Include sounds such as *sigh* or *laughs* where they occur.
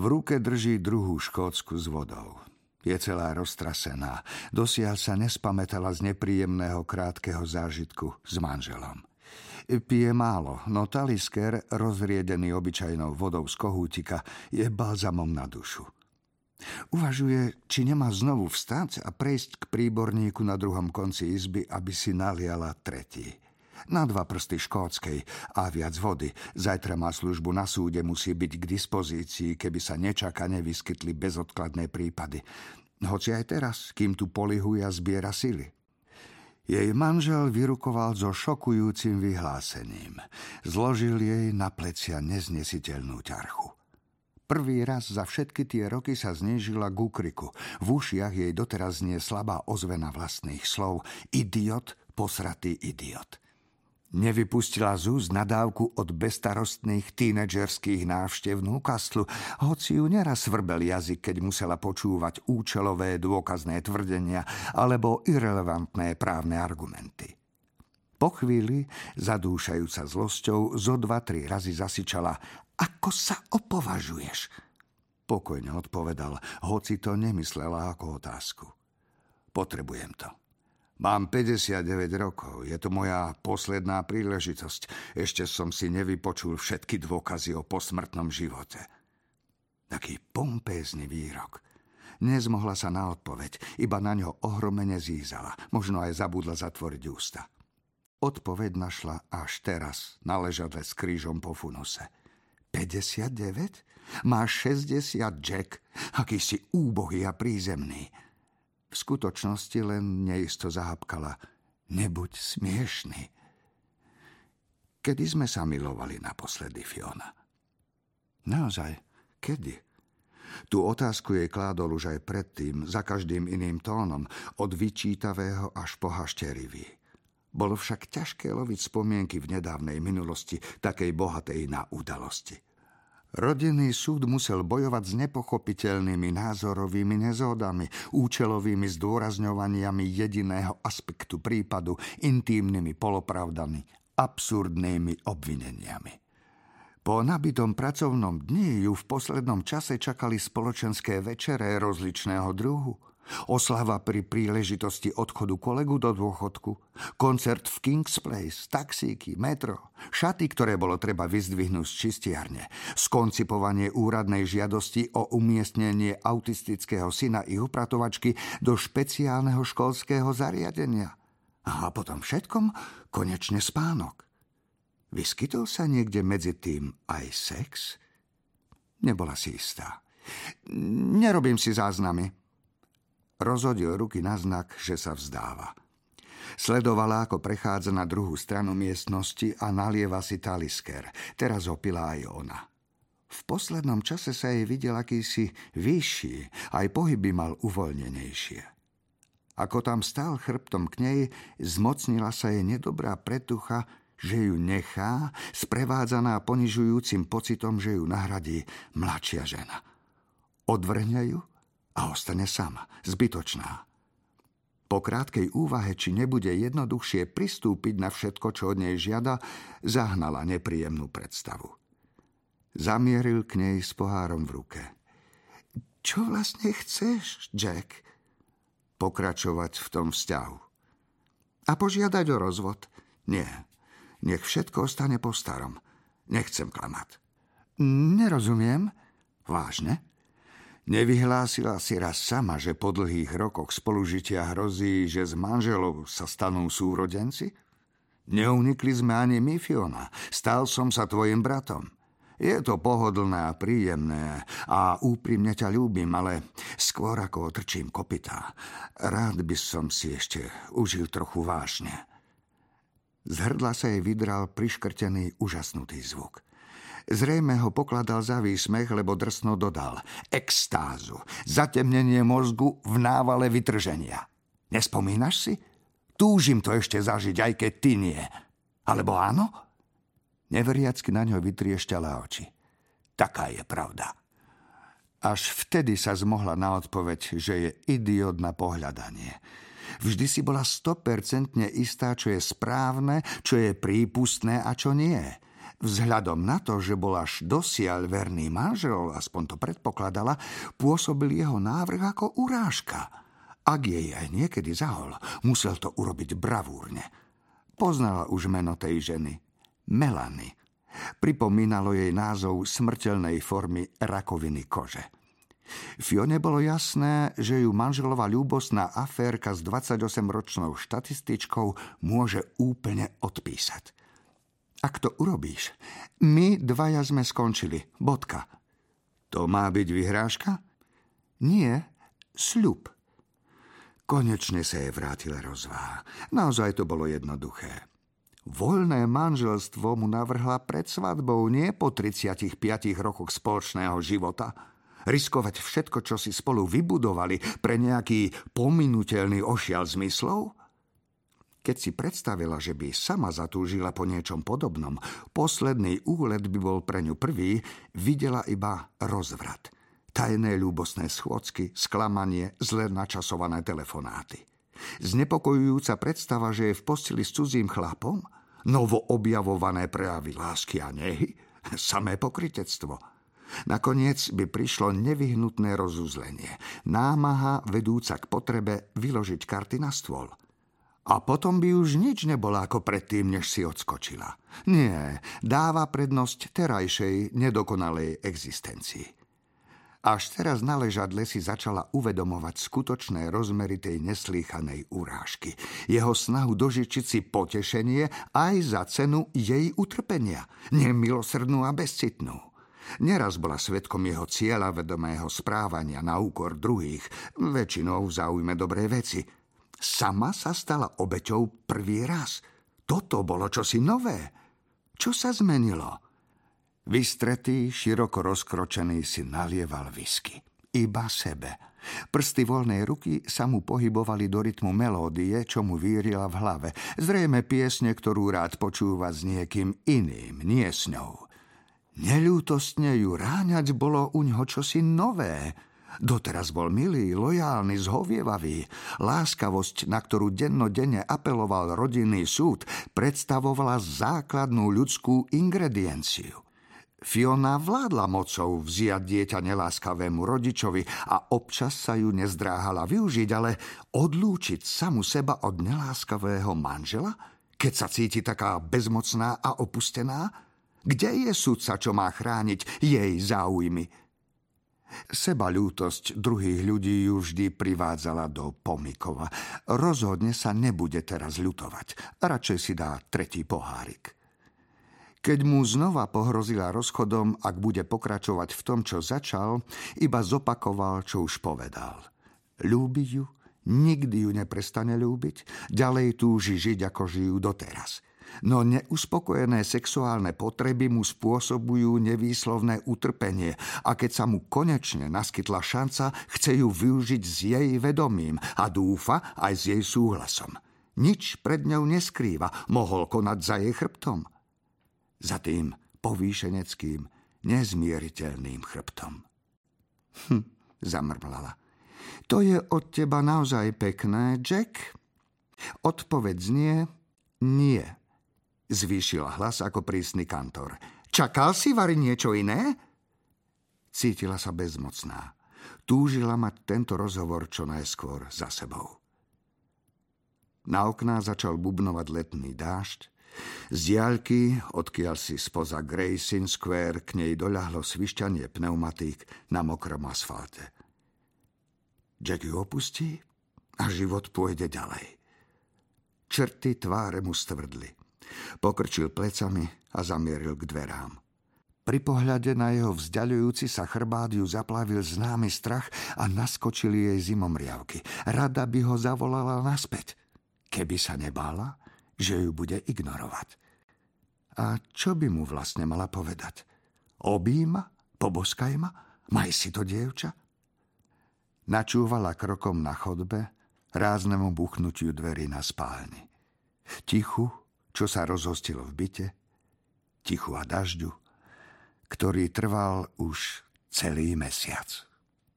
V ruke drží druhú škótsku s vodou. Je celá roztrasená. Dosiaľ sa nespamätala z nepríjemného krátkeho zážitku s manželom. Pije málo, no talisker, rozriedený obyčajnou vodou z kohútika, je balzamom na dušu. Uvažuje, či nemá znovu vstať a prejsť k príborníku na druhom konci izby, aby si naliala tretí. Na dva prsty škótskej a viac vody. Zajtra má službu na súde, musí byť k dispozícii, keby sa nečakane vyskytli bezodkladné prípady. Hoci aj teraz, kým tu polihuje a zbiera sily. Jej manžel vyrukoval so šokujúcim vyhlásením. Zložil jej na plecia neznesiteľnú ťarchu. Prvý raz za všetky tie roky sa znížila k úkriku. V ušiach jej doteraz znie slabá ozvena vlastných slov. Idiot, posratý idiot. Nevypustila z nadávku od bestarostných tínedžerských návštev Newcastle, hoci ju neraz svrbel jazyk, keď musela počúvať účelové dôkazné tvrdenia alebo irrelevantné právne argumenty. Po chvíli, zadúšajúca zlosťou, zo dva, tri razy zasičala Ako sa opovažuješ? Pokojne odpovedal, hoci to nemyslela ako otázku. Potrebujem to. Mám 59 rokov, je to moja posledná príležitosť. Ešte som si nevypočul všetky dôkazy o posmrtnom živote. Taký pompézny výrok. Nezmohla sa na odpoveď, iba na ňo ohromene zízala. Možno aj zabudla zatvoriť ústa. Odpoveď našla až teraz na ležadle s krížom po funuse. 59? Máš 60, Jack? Aký si úbohý a prízemný. V skutočnosti len neisto zahapkala. Nebuď smiešný. Kedy sme sa milovali naposledy, Fiona? Naozaj, kedy? Tú otázku jej kládol už aj predtým, za každým iným tónom, od vyčítavého až po hašterivý. Bolo však ťažké loviť spomienky v nedávnej minulosti, takej bohatej na udalosti. Rodinný súd musel bojovať s nepochopiteľnými názorovými nezódami, účelovými zdôrazňovaniami jediného aspektu prípadu, intímnymi polopravdami, absurdnými obvineniami. Po nabitom pracovnom dni ju v poslednom čase čakali spoločenské večere rozličného druhu – Oslava pri príležitosti odchodu kolegu do dôchodku, koncert v King's Place, taxíky, metro, šaty, ktoré bolo treba vyzdvihnúť z čistiarne, skoncipovanie úradnej žiadosti o umiestnenie autistického syna i upratovačky do špeciálneho školského zariadenia. A potom všetkom konečne spánok. Vyskytol sa niekde medzi tým aj sex? Nebola si istá. Nerobím si záznamy, Rozhodil ruky na znak, že sa vzdáva. Sledovala, ako prechádza na druhú stranu miestnosti a nalieva si talisker. Teraz opila aj ona. V poslednom čase sa jej videl akýsi vyšší, aj pohyby mal uvoľnenejšie. Ako tam stál chrbtom k nej, zmocnila sa jej nedobrá pretucha, že ju nechá, sprevádzaná ponižujúcim pocitom, že ju nahradí mladšia žena. Odvrhne ju a ostane sama, zbytočná. Po krátkej úvahe, či nebude jednoduchšie pristúpiť na všetko, čo od nej žiada, zahnala nepríjemnú predstavu. Zamieril k nej s pohárom v ruke. Čo vlastne chceš, Jack? Pokračovať v tom vzťahu. A požiadať o rozvod? Nie. Nech všetko ostane po starom. Nechcem klamať. Nerozumiem. Vážne? Nevyhlásila si raz sama, že po dlhých rokoch spolužitia hrozí, že z manželov sa stanú súrodenci? Neunikli sme ani my, Fiona. Stal som sa tvojim bratom. Je to pohodlné a príjemné a úprimne ťa ľúbim, ale skôr ako otrčím kopytá. Rád by som si ešte užil trochu vážne. Z hrdla sa jej vydral priškrtený úžasnutý zvuk – Zrejme ho pokladal za výsmech, lebo drsno dodal. Extázu. Zatemnenie mozgu v návale vytrženia. Nespomínaš si? Túžim to ešte zažiť, aj keď ty nie. Alebo áno? Neveriacky na ňo vytriešťala oči. Taká je pravda. Až vtedy sa zmohla na odpoveď, že je idiot na pohľadanie. Vždy si bola stopercentne istá, čo je správne, čo je prípustné a čo nie – Vzhľadom na to, že bol až dosiaľ verný manžel, aspoň to predpokladala, pôsobil jeho návrh ako urážka. Ak jej aj niekedy zahol, musel to urobiť bravúrne. Poznala už meno tej ženy. Melany. Pripomínalo jej názov smrteľnej formy rakoviny kože. Fione bolo jasné, že ju manželová ľúbosná aférka s 28-ročnou štatističkou môže úplne odpísať. Ak to urobíš, my dvaja sme skončili. Bodka. To má byť vyhrážka? Nie, sľub. Konečne sa jej vrátila rozváha. Naozaj to bolo jednoduché. Voľné manželstvo mu navrhla pred svadbou, nie po 35 rokoch spoločného života – Riskovať všetko, čo si spolu vybudovali pre nejaký pominutelný ošial zmyslov? Keď si predstavila, že by sama zatúžila po niečom podobnom, posledný úlet by bol pre ňu prvý, videla iba rozvrat. Tajné ľúbosné schôdzky, sklamanie, zle načasované telefonáty. Znepokojujúca predstava, že je v posteli s cudzím chlapom? Novo objavované prejavy lásky a nehy? *laughs* Samé pokritectvo – Nakoniec by prišlo nevyhnutné rozuzlenie, námaha vedúca k potrebe vyložiť karty na stôl. A potom by už nič nebolo ako predtým, než si odskočila. Nie, dáva prednosť terajšej, nedokonalej existencii. Až teraz na ležadle si začala uvedomovať skutočné rozmery tej neslýchanej urážky. Jeho snahu dožičiť si potešenie aj za cenu jej utrpenia. Nemilosrdnú a bezcitnú. Neraz bola svetkom jeho cieľa vedomého správania na úkor druhých, väčšinou v záujme dobrej veci. Sama sa stala obeťou prvý raz. Toto bolo čosi nové. Čo sa zmenilo? Vystretý, široko rozkročený si nalieval whisky. Iba sebe. Prsty voľnej ruky sa mu pohybovali do rytmu melódie, čo mu vírila v hlave. Zrejme piesne, ktorú rád počúva s niekým iným, nie s ňou. Neľútostne ju ráňať bolo u ňoho čosi nové. Doteraz bol milý, lojálny, zhovievavý. Láskavosť, na ktorú dennodenne apeloval rodinný súd, predstavovala základnú ľudskú ingredienciu. Fiona vládla mocou vziať dieťa neláskavému rodičovi a občas sa ju nezdráhala využiť, ale odlúčiť samu seba od neláskavého manžela, keď sa cíti taká bezmocná a opustená? Kde je sudca, čo má chrániť jej záujmy? Seba ľútosť druhých ľudí ju vždy privádzala do pomikova. Rozhodne sa nebude teraz ľutovať. Radšej si dá tretí pohárik. Keď mu znova pohrozila rozchodom, ak bude pokračovať v tom, čo začal, iba zopakoval, čo už povedal. Ľúbi ju, nikdy ju neprestane ľúbiť, ďalej túži žiť, ako žijú doteraz – no neuspokojené sexuálne potreby mu spôsobujú nevýslovné utrpenie a keď sa mu konečne naskytla šanca, chce ju využiť s jej vedomím a dúfa aj s jej súhlasom. Nič pred ňou neskrýva, mohol konať za jej chrbtom. Za tým povýšeneckým, nezmieriteľným chrbtom. Hm, zamrmlala. To je od teba naozaj pekné, Jack? Odpoveď znie nie. Zvýšila hlas ako prísny kantor. Čakal si, Vary, niečo iné? Cítila sa bezmocná. Túžila mať tento rozhovor čo najskôr za sebou. Na okná začal bubnovať letný dážď. Z diaľky, odkiaľ si spoza Grayson Square k nej doľahlo svišťanie pneumatík na mokrom asfalte. Jack ju opustí a život pôjde ďalej. Črty tváre mu stvrdli. Pokrčil plecami a zamieril k dverám. Pri pohľade na jeho vzdialujúci sa chrbát ju zaplavil známy strach a naskočili jej zimomriavky. Rada by ho zavolala naspäť, keby sa nebála, že ju bude ignorovať. A čo by mu vlastne mala povedať? Obíma? Poboskaj ma? Maj si to, dievča? Načúvala krokom na chodbe, ráznemu buchnutiu dverí na spálni. Tichu, čo sa rozhostilo v byte, tichu a dažďu, ktorý trval už celý mesiac.